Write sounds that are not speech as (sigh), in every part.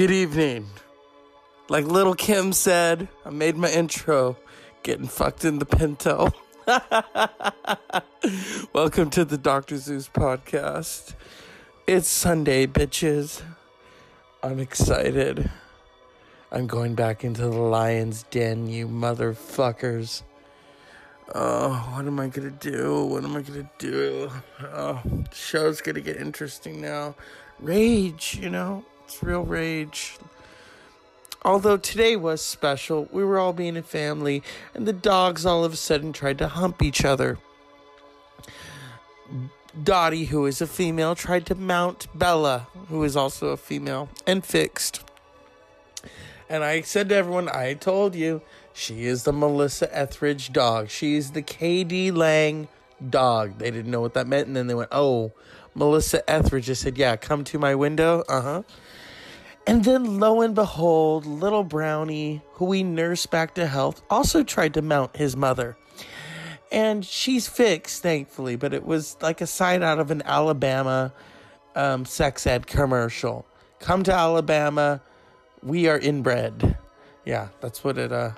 Good evening. Like Lil' Kim said, I made my intro getting fucked in the Pinto. (laughs) Welcome to the Dr. Zeus podcast. It's Sunday, bitches. I'm excited. I'm going back into the lion's den, you motherfuckers. Oh, what am I gonna do? What am I gonna do? Oh, the show's gonna get interesting now. Rage, you know, it's real rage. Although today was special, we were all being a family, and the dogs all of a sudden tried to hump each other. Dottie, who is a female, tried to mount Bella, who is also a female, and fixed. And I said to everyone, I told you, she is the Melissa Etheridge dog. She's the KD Lang dog. They didn't know what that meant, and then they went, Oh, Melissa Etheridge. I said, Yeah, come to my window. Uh huh. And then lo and behold, little Brownie, who we nursed back to health, also tried to mount his mother. And she's fixed, thankfully, but it was like a sign out of an Alabama um, sex ed commercial. Come to Alabama, we are inbred. Yeah, that's what it, uh,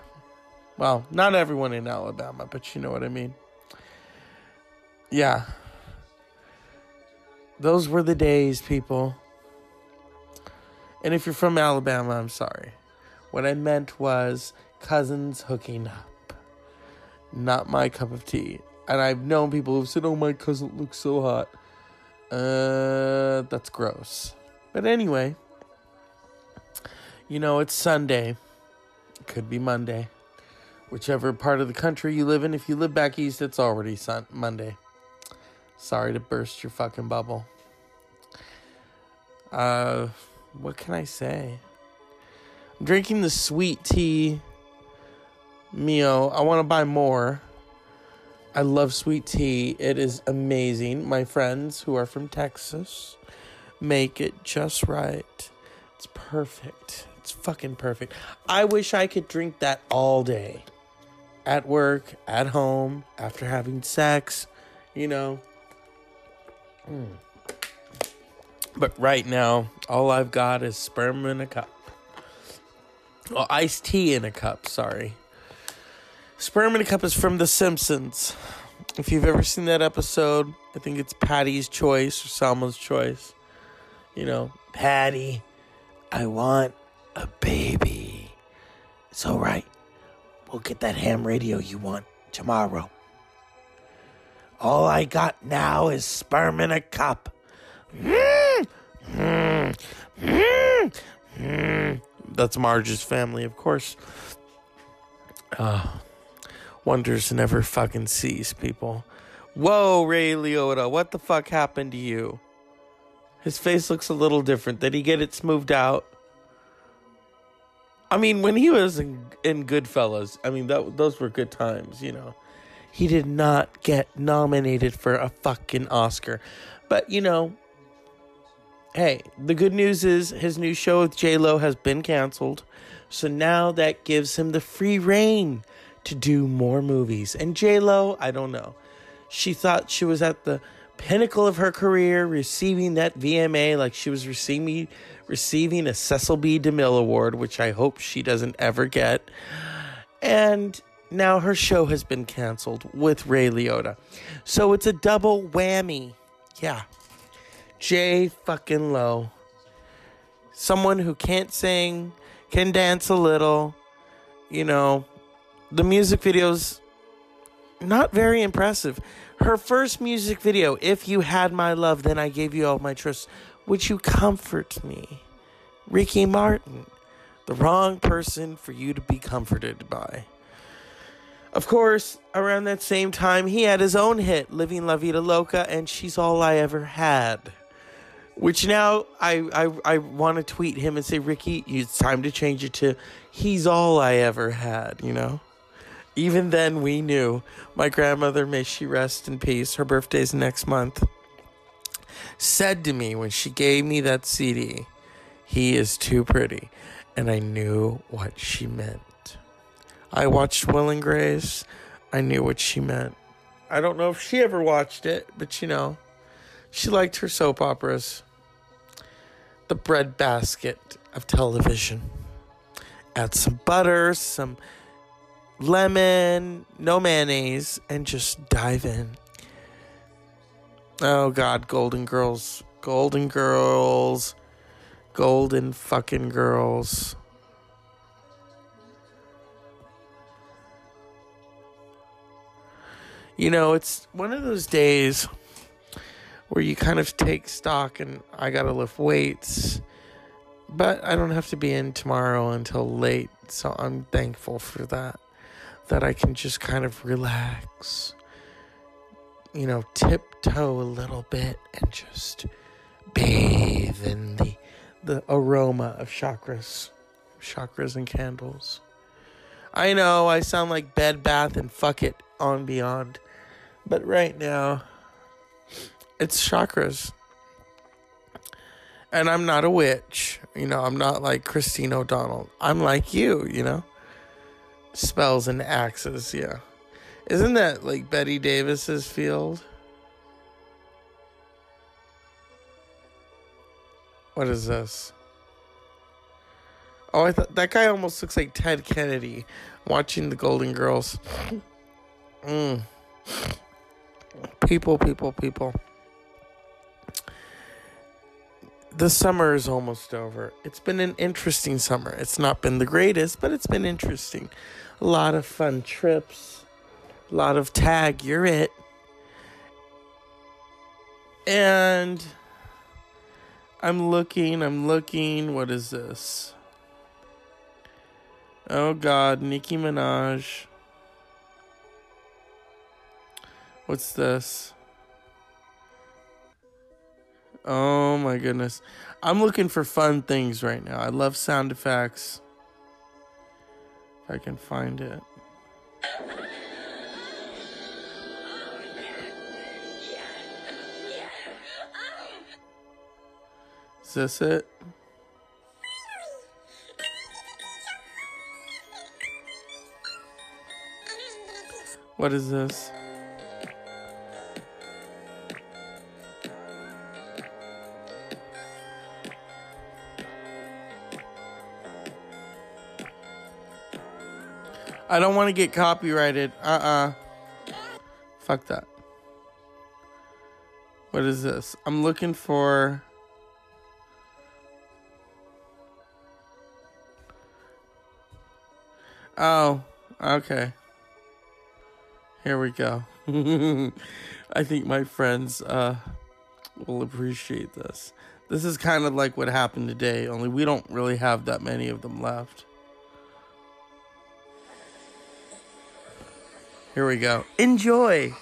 well, not everyone in Alabama, but you know what I mean. Yeah. Those were the days, people. And if you're from Alabama, I'm sorry. What I meant was cousins hooking up. Not my cup of tea. And I've known people who've said, oh, my cousin looks so hot. Uh, that's gross. But anyway, you know, it's Sunday. It could be Monday. Whichever part of the country you live in. If you live back east, it's already sun- Monday. Sorry to burst your fucking bubble. Uh, what can I say? I'm drinking the sweet tea Mio. I want to buy more. I love sweet tea. It is amazing. My friends who are from Texas make it just right. It's perfect. It's fucking perfect. I wish I could drink that all day. At work, at home, after having sex, you know. Mm. But right now, all I've got is sperm in a cup. Oh, iced tea in a cup, sorry. Sperm in a cup is from The Simpsons. If you've ever seen that episode, I think it's Patty's Choice or Selma's Choice. You know, Patty, I want a baby. It's all right. We'll get that ham radio you want tomorrow. All I got now is sperm in a cup. Mm. Mm. That's Marge's family, of course. Uh, wonders never fucking cease, people. Whoa, Ray Liotta, what the fuck happened to you? His face looks a little different. Did he get it smoothed out? I mean, when he was in, in Goodfellas, I mean, that those were good times, you know. He did not get nominated for a fucking Oscar. But, you know, hey, the good news is his new show with J Lo has been canceled. So now that gives him the free reign to do more movies. And J Lo, I don't know. She thought she was at the pinnacle of her career, receiving that VMA like she was receiving receiving a Cecil B. DeMille Award, which I hope she doesn't ever get. And now her show has been canceled with Ray Liotta. So it's a double whammy. Yeah. J fucking Low. Someone who can't sing, can dance a little, you know, the music videos not very impressive. Her first music video, If You Had My Love, Then I Gave You All My Trust, Would You Comfort Me? Ricky Martin, the wrong person for you to be comforted by. Of course, around that same time, he had his own hit, Living La Vida Loca, and She's All I Ever Had. Which now I, I, I want to tweet him and say, Ricky, it's time to change it to He's All I Ever Had, you know? Even then, we knew. My grandmother, may she rest in peace, her birthday's next month, said to me when she gave me that CD, He is too pretty. And I knew what she meant. I watched Will and Grace. I knew what she meant. I don't know if she ever watched it, but you know, she liked her soap operas. The bread basket of television. Add some butter, some lemon, no mayonnaise, and just dive in. Oh God, Golden Girls, Golden Girls, Golden fucking Girls. You know, it's one of those days where you kind of take stock and I got to lift weights, but I don't have to be in tomorrow until late. So I'm thankful for that. That I can just kind of relax, you know, tiptoe a little bit and just bathe in the the aroma of chakras, chakras and candles. I know I sound like Bed Bath and fuck it on beyond, but right now it's chakras. And I'm not a witch. You know, I'm not like Christine O'Donnell. I'm like you, you know? Spells and axes, yeah. Isn't that like Betty Davis's field? What is this? Oh, I thought that guy almost looks like Ted Kennedy watching the Golden Girls. mm. People, people, people the summer is almost over. It's been an interesting summer. It's not been the greatest, but it's been interesting. A lot of fun trips, a lot of tag, you're it. And I'm looking, I'm looking. What is this? Oh God, Nicki Minaj. What's this? Oh my goodness. I'm looking for fun things right now. I love sound effects. If I can find it. Is this it? What is this? I don't want to get copyrighted. Uh uh Fuck that. What is this? I'm looking for. Oh, okay. Here we go. (laughs) I think my friends uh, will appreciate this. This is kind of like what happened today, only we don't really have that many of them left. Here we go. Enjoy.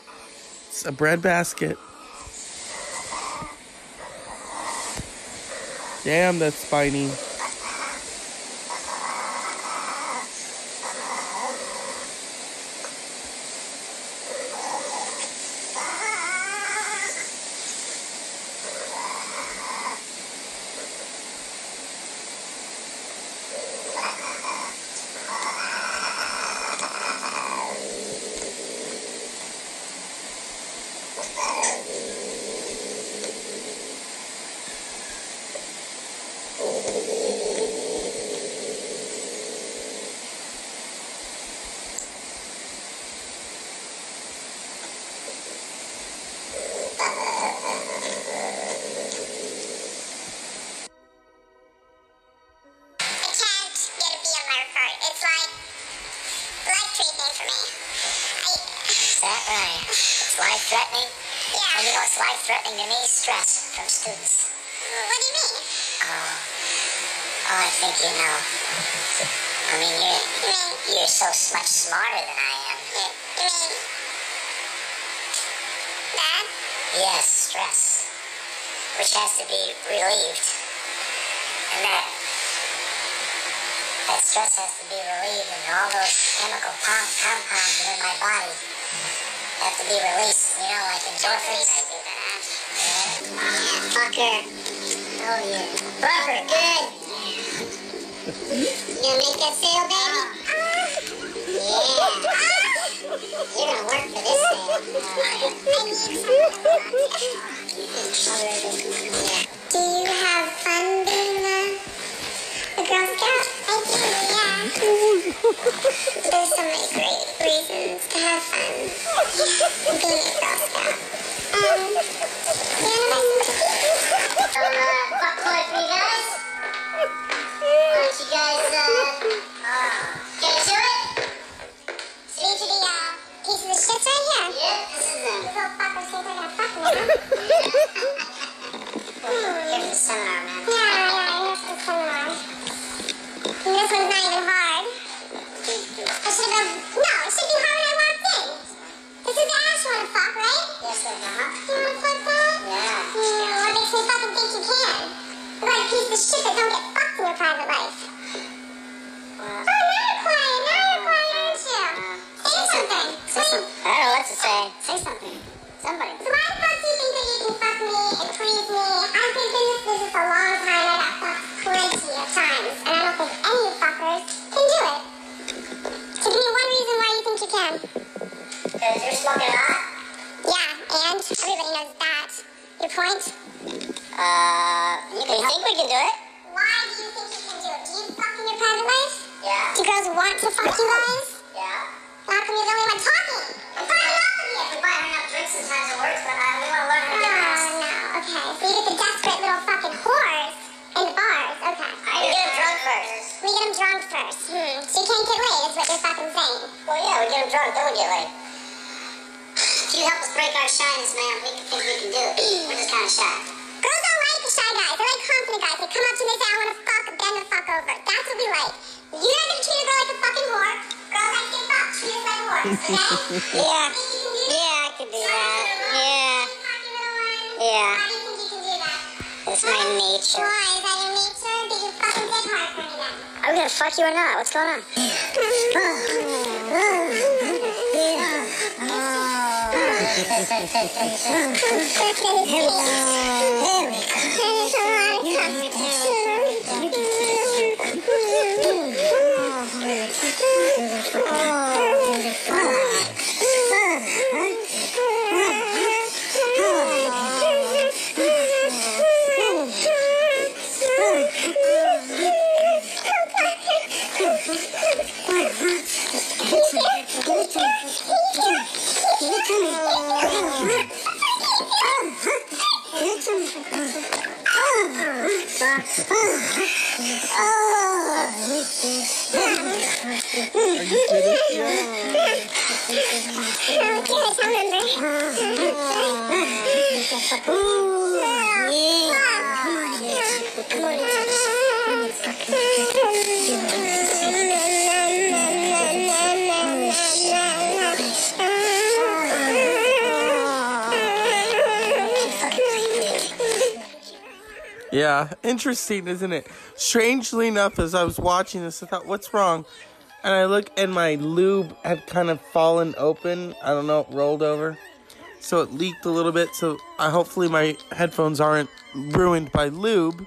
It's a bread basket. Damn, that's spiny. Think you know. I mean, you're, mean, you're so much smarter than I am. You, you mean that? Yes, stress, which has to be relieved, and that that stress has to be relieved, and all those chemical compounds in my body have to be released. You know, like endorphins. Yeah, fucker. Oh, yeah. Fucker, good you make it sale, baby? Yeah. You're gonna work for this thing. Uh, do you have fun being a, a Girl Scout? I do, yeah. There's so many great reasons to have fun being a Girl Scout. Um, yeah, Everybody knows that. Your point? Uh, you can think we can do it? Why do you think you can do it? Do you fuck in your private life? Yeah. Do girls want to fuck you guys? Yeah. How come you're the only one talking? I'm to all of you. We buy her enough drinks sometimes it works, but uh, we want to learn how to Oh, get this. no. Okay, so you get the desperate little fucking whores in bars. Okay. I need get him drunk first. We get them drunk first. Hmm. So you can't get laid, is what you're fucking saying. Well, yeah, we get him drunk, then we get laid. If you help us break our shyness, man, we can think we can do it. We're just kind of shy. Girls don't like the shy guys. They like confident guys. They come up to me and say, I want to fuck, bend the fuck over. That's what we like. You're not gonna treat a girl like a fucking whore. Girls like to get fucked. Treat us like whores, okay? Yeah. Think can do that? Yeah, I could do that. Yeah. Cocky little one. Yeah. Why do you think you can do that? It's my nature. Why? Is that your nature? Did you fucking dick hard for me then? Are we gonna fuck you or not? What's going on? Oh. Yeah, interesting, isn't it? Strangely enough, as I was watching this, I thought, what's wrong? And I look, and my lube had kind of fallen open. I don't know, rolled over. So it leaked a little bit. So I hopefully my headphones aren't ruined by lube.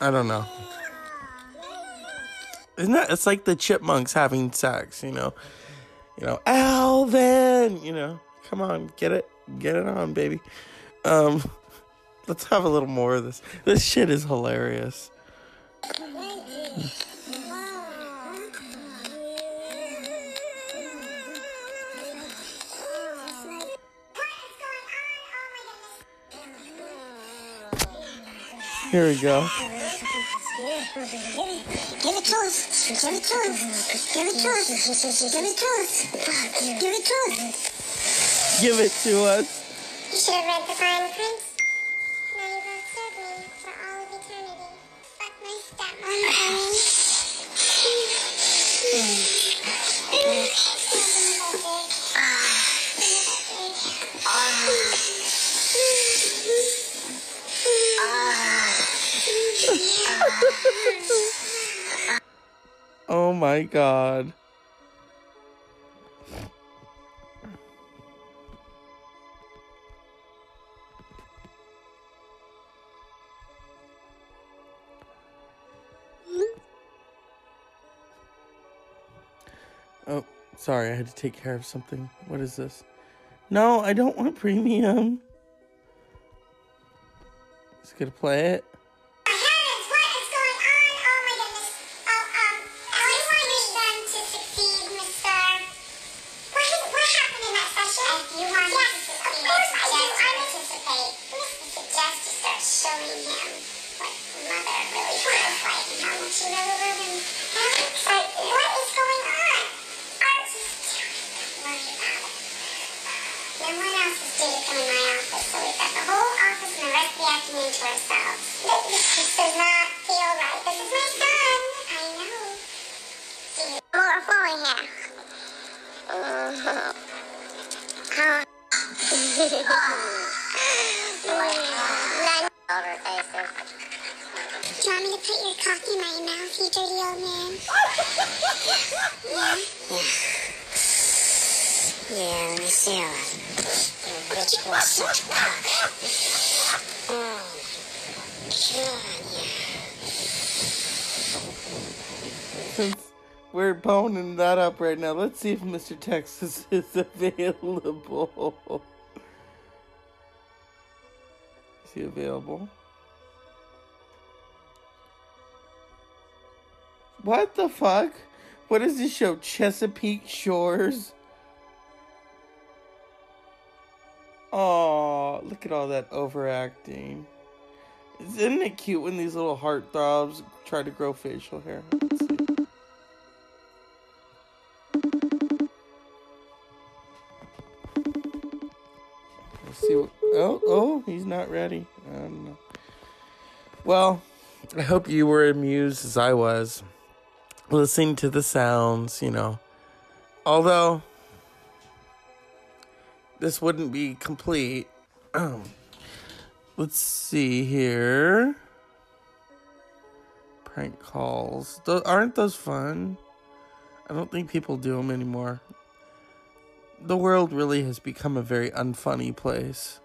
I don't know. Isn't that? It's like the chipmunks having sex, you know? You know, Alvin, you know, come on, get it, get it on, baby. Um, let's have a little more of this. This shit is hilarious. Here we go. Give it to us. Give it to us. Give it to us. Give it to us. Give it to us. Give it to us. You should have read the fine print. Now you're gonna serve me for all of eternity. Fuck my stepmom, (sighs) honey. (laughs) Oh my god. Sorry, I had to take care of something. What is this? No, I don't want premium. Just gonna play it. Yeah? Let me see such cock. Oh, God, yeah. We're boning that up right now, let's see if Mr. Texas (laughs) is available. Is he available? What the fuck? What is this show? Chesapeake Shores? Oh, look at all that overacting. Isn't it cute when these little heartthrobs try to grow facial hair? Let's see. Oh, oh, he's not ready. Well, I hope you were amused as I was listening to the sounds, you know. Although, this wouldn't be complete. Um, let's see here. Prank calls. Those, aren't those fun? I don't think people do them anymore. The world really has become a very unfunny place.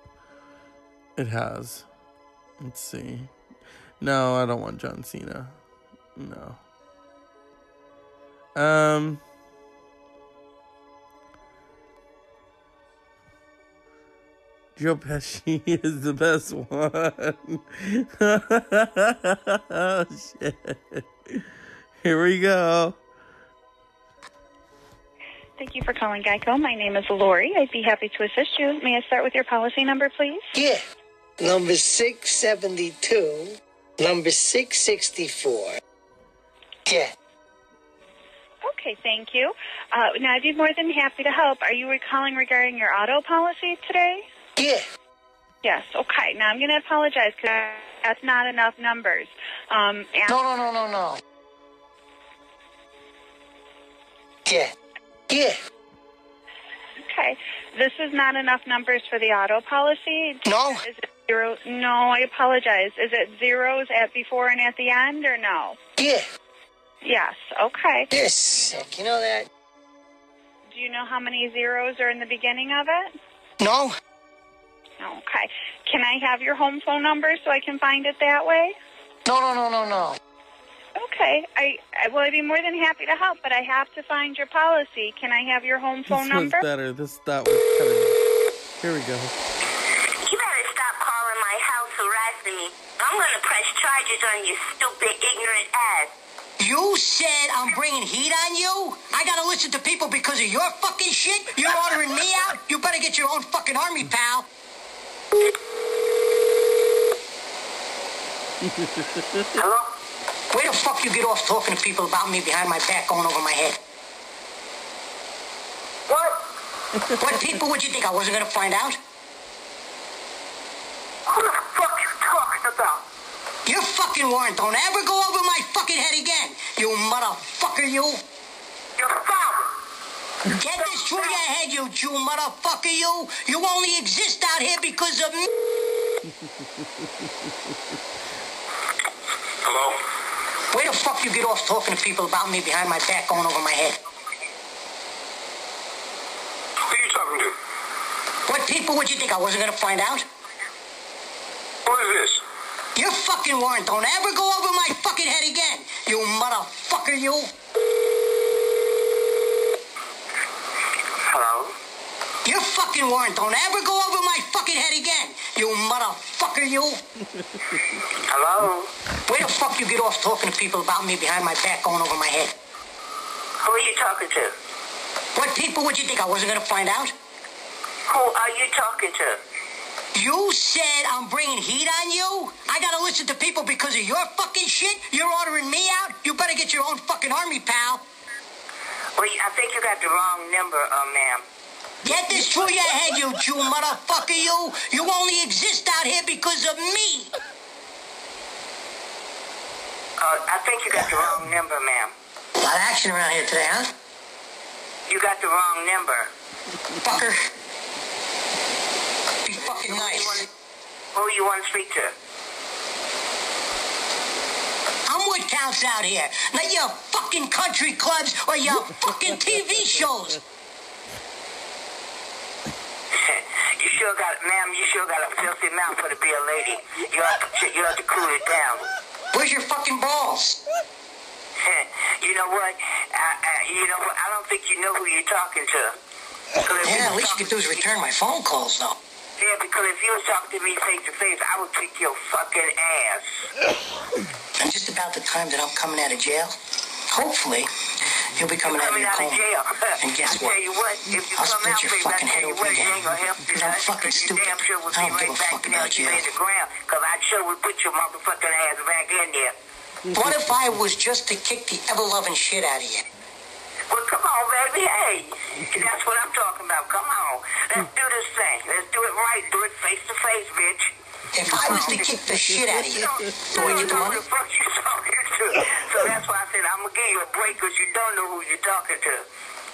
It has. Let's see. No, I don't want John Cena. No. Um. Joe Pesci (laughs) is the best one. oh, (laughs) shit. Here we go. Thank you for calling Geico. My name is Lori. I'd be happy to assist you. May I start with your policy number, please? Yeah. Number 672. Number 664. Yeah. Okay, thank you. Uh, now, I'd be more than happy to help. Are you calling regarding your auto policy today? Yeah. Yes. Okay. Now, I'm going to apologize because that's not enough numbers. Um, No, no, no, no, no. Yeah. Yeah. Okay. This is not enough numbers for the auto policy. No. Is it zero? No, I apologize. Is it zeros at before and at the end, or no? Yeah. Yes. Okay. Yes. You know that? Do you know how many zeros are in the beginning of it? No. Okay. Can I have your home phone number so I can find it that way? No, no, no, no, no. Okay. I, I well, I'd be more than happy to help, but I have to find your policy. Can I have your home phone this number? was better. This that was kind of. Here we go. You better stop calling my house harassing me. I'm gonna press charges on you stupid, ignorant ass. You said I'm bringing heat on you? I gotta listen to people because of your fucking shit? You're ordering me out? You better get your own fucking army, pal. Hello? Where the fuck you get off talking to people about me behind my back going over my head? What? What people would you think I wasn't gonna find out? Who the fuck you talking about? You fucking weren't. Don't ever go over my fucking head again. You motherfucker, you. Your father. Get this through your head, you Jew motherfucker, you. You only exist out here because of me. Hello? Where the fuck you get off talking to people about me behind my back going over my head? Who are you talking to? What people would you think I wasn't gonna find out? Who is this? Fucking weren't. Don't ever go over my fucking head again. You motherfucker, you. Hello? You fucking weren't. Don't ever go over my fucking head again. You motherfucker, you. Hello? Where the fuck you get off talking to people about me behind my back going over my head? Who are you talking to? What people would you think I wasn't gonna find out? Who are you talking to? You said I'm bringing heat on you? I gotta listen to people because of your fucking shit? You're ordering me out? You better get your own fucking army, pal. Well, I think you got the wrong number, uh, ma'am. Get this through your head, you Jew motherfucker, you. You only exist out here because of me. Uh, I think you got the wrong number, ma'am. A lot of action around here today, huh? You got the wrong number. Fucker. Fucking Who you nice. want, who you want to speak to? I'm what counts out here. Not your fucking country clubs or your fucking TV shows. (laughs) you sure got, ma'am, you sure got a filthy mouth for to be a lady. You have to, you have to cool it down. Where's your fucking balls? (laughs) you know what? I, I, you know what? I don't think you know who you're talking to. Yeah, at least you could do is return my phone calls, though. Yeah, because if you was talking to me face to face, I would kick your fucking ass. And (sighs) just about the time that I'm coming out of jail, hopefully, you'll be coming out of your out of coma. jail. And guess what? you what, if you I'll come split out, your fucking head open again. ain't gonna help you Because I'm fucking you stupid. sure will I don't give right a fuck about jail. because I sure would put your motherfucking ass back in there. What if I was just to kick the ever-loving shit out of you? Well, come on, baby. Hey, that's what I'm talking about. Come on. Let's do this thing. Let's right. Do it face to face, bitch. If I was to kick the shit out of you, do I get the know money? who the fuck you talking to. So that's why I said I'm gonna give you a break because you don't know who you're talking to.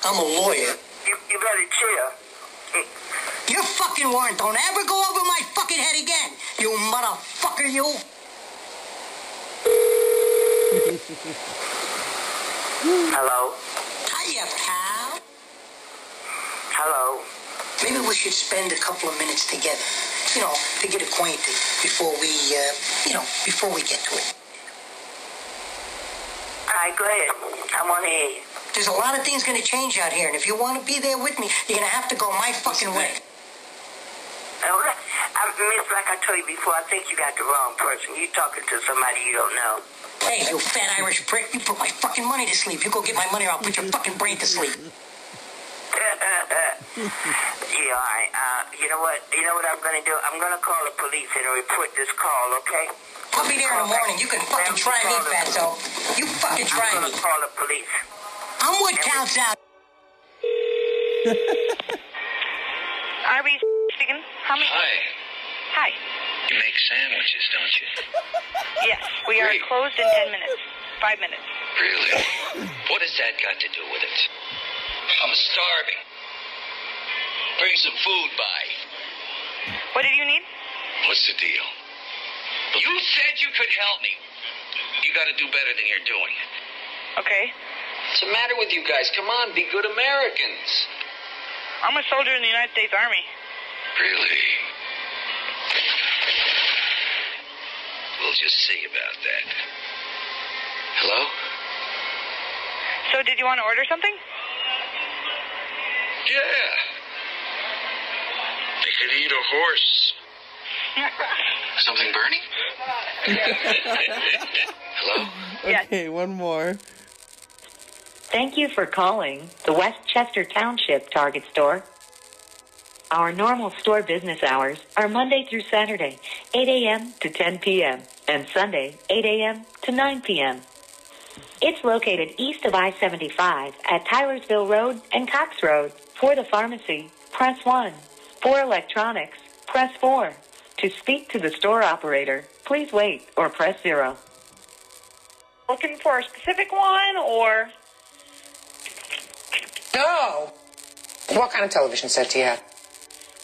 I'm a lawyer. You, you better chill. Your fucking warrant don't ever go over my fucking head again, you motherfucker, you. Hello. Hiya, pal. Hello. Maybe we should spend a couple of minutes together, you know, to get acquainted before we, uh, you know, before we get to it. All right, go ahead. I want to hear you. There's a lot of things going to change out here, and if you want to be there with me, you're going to have to go my fucking way. Uh, I, miss, like I told you before, I think you got the wrong person. You're talking to somebody you don't know. Hey, you fat Irish prick, you put my fucking money to sleep. You go get my money or I'll put your fucking brain to sleep. (laughs) Yeah, all right. Uh, you know what? You know what I'm gonna do? I'm gonna call the police and report this call. Okay? I'll be there in the morning. You can fucking try me, fatso. You fucking try me. I'm gonna call the police. I'm what counts (laughs) out. Arby speaking. How many? Hi. Hi. You make sandwiches, don't you? Yes, we are Great. closed in ten minutes. Five minutes. Really? What has that got to do with it? I'm starving. Bring some food by. What did you need? What's the deal? You said you could help me. You got to do better than you're doing. Okay. What's the matter with you guys? Come on, be good Americans. I'm a soldier in the United States Army. Really? We'll just see about that. Hello? So, did you want to order something? Yeah. They could eat a horse. (laughs) Something burning? Hello? (laughs) Yes. Okay, one more. Thank you for calling the West Chester Township Target Store. Our normal store business hours are Monday through Saturday, 8 a.m. to 10 p.m., and Sunday, 8 a.m. to 9 p.m. It's located east of I 75 at Tylersville Road and Cox Road. For the pharmacy, press 1. For electronics, press 4. To speak to the store operator, please wait or press 0. Looking for a specific one, or No. What kind of television set do you have?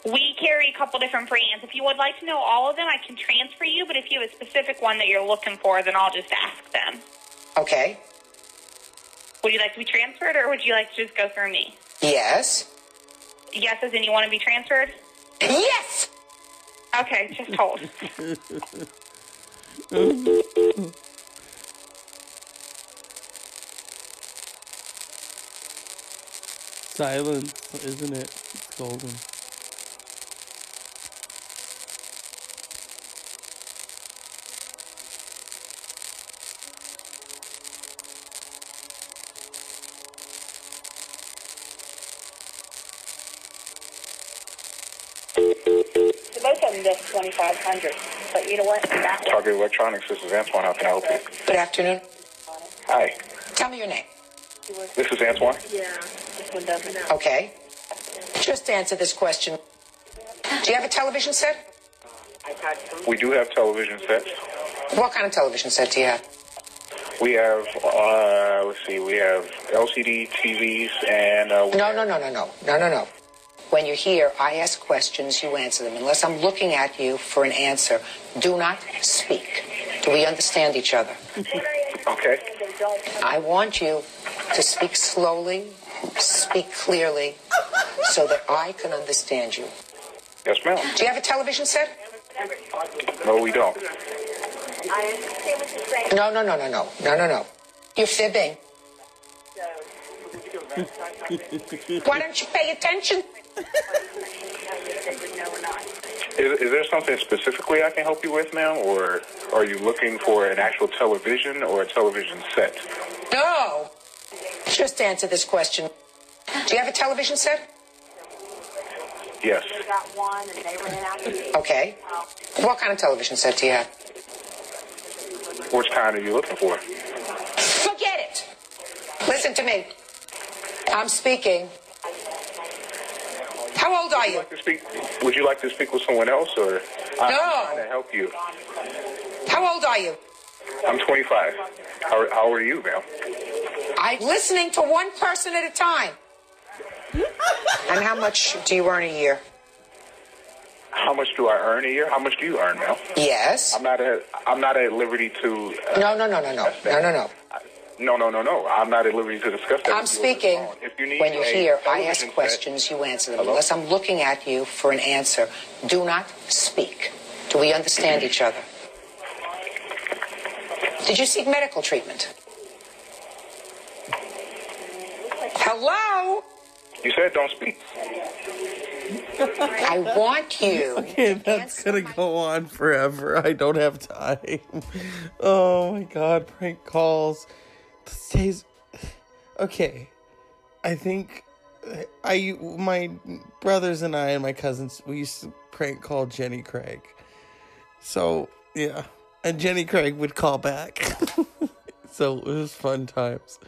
we carry a couple different brands. If you would like to know all of them, I can transfer you. But if you have a specific one that you're looking for, then I'll just ask them. Okay. Would you like to be transferred, or would you like to just go through me? Yes. Yes, as in you want to be transferred? Yes. Okay, just hold. Silence, isn't it? It's golden. 500. But you know what? Target Electronics, this is Antoine. How can I help you? Good afternoon. Hi. Tell me your name. This is Antoine? Yeah, this one doesn't. Okay. Just answer this question. Do you have a television set? We do have television sets. What kind of television set do you have? We have, uh, let's see, we have LCD TVs and. Uh, no, no, no, no, no, no, no, no. When you're here, I ask questions, you answer them. Unless I'm looking at you for an answer, do not speak. Do we understand each other? Okay. I want you to speak slowly, speak clearly, so that I can understand you. Yes, ma'am. Do you have a television set? No, we don't. No, no, no, no, no, no, no, no. You're fibbing. (laughs) Why don't you pay attention? Is, is there something specifically I can help you with, ma'am, or are you looking for an actual television or a television set? No. Just answer this question. Do you have a television set? Yes. Okay. What kind of television set do you have? Which kind are you looking for? Forget it. Listen to me. I'm speaking. How old are you? To speak, would you like to speak with someone else, or I'm No. trying to help you? How old are you? I'm 25. How, how are you, ma'am? I'm listening to one person at a time. and how much do you earn a year? How much do I earn a year? How much do you earn, ma'am? Yes. I'm not at I'm not at liberty to. Uh, No, no, no, no, no, no, no, no. No, no, no, no. I'm not at liberty to discuss that. I'm with you over the speaking. phone. If you need When you're here, I television ask set- questions, you answer them. Hello? Unless I'm looking at you for an answer, do not speak. Do we understand each other? Did you seek medical treatment? Hello? You said don't speak. I want you. (laughs) Okay, that's gonna go on forever. I don't have time. (laughs) Oh my god, prank calls. This days. Okay, I think I my brothers and I and my cousins we used to prank call Jenny Craig. So yeah, and Jenny Craig would call back. (laughs) so it was fun times.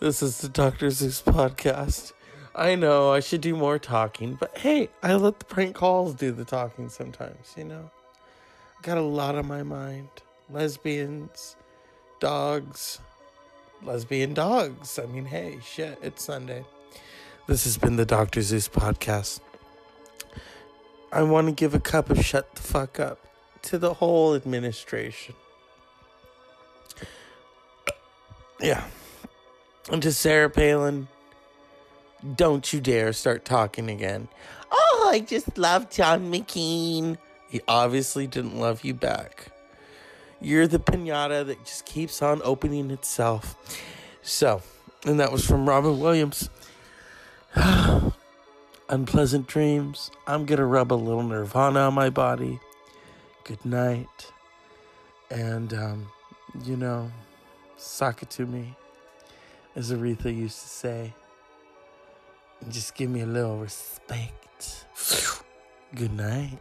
This is the Doctor Zeus podcast. I know I should do more talking, but hey, I let the prank calls do the talking sometimes, you know? I Got a lot on my mind. Lesbians, dogs, lesbian dogs. I mean, hey, shit, it's Sunday. This has been the Dr. Zeus podcast. I want to give a cup of shut the fuck up to the whole administration. Yeah. And to Sarah Palin, don't you dare start talking again. Oh, I just love John McCain. He obviously didn't love you back. You're the pinata that just keeps on opening itself. So, and that was from Robin Williams. (sighs) Unpleasant dreams. I'm gonna rub a little Nirvana on my body. Good night. And, um, you know, sock it to me, as Aretha used to say. And just give me a little respect. (sighs) Good night.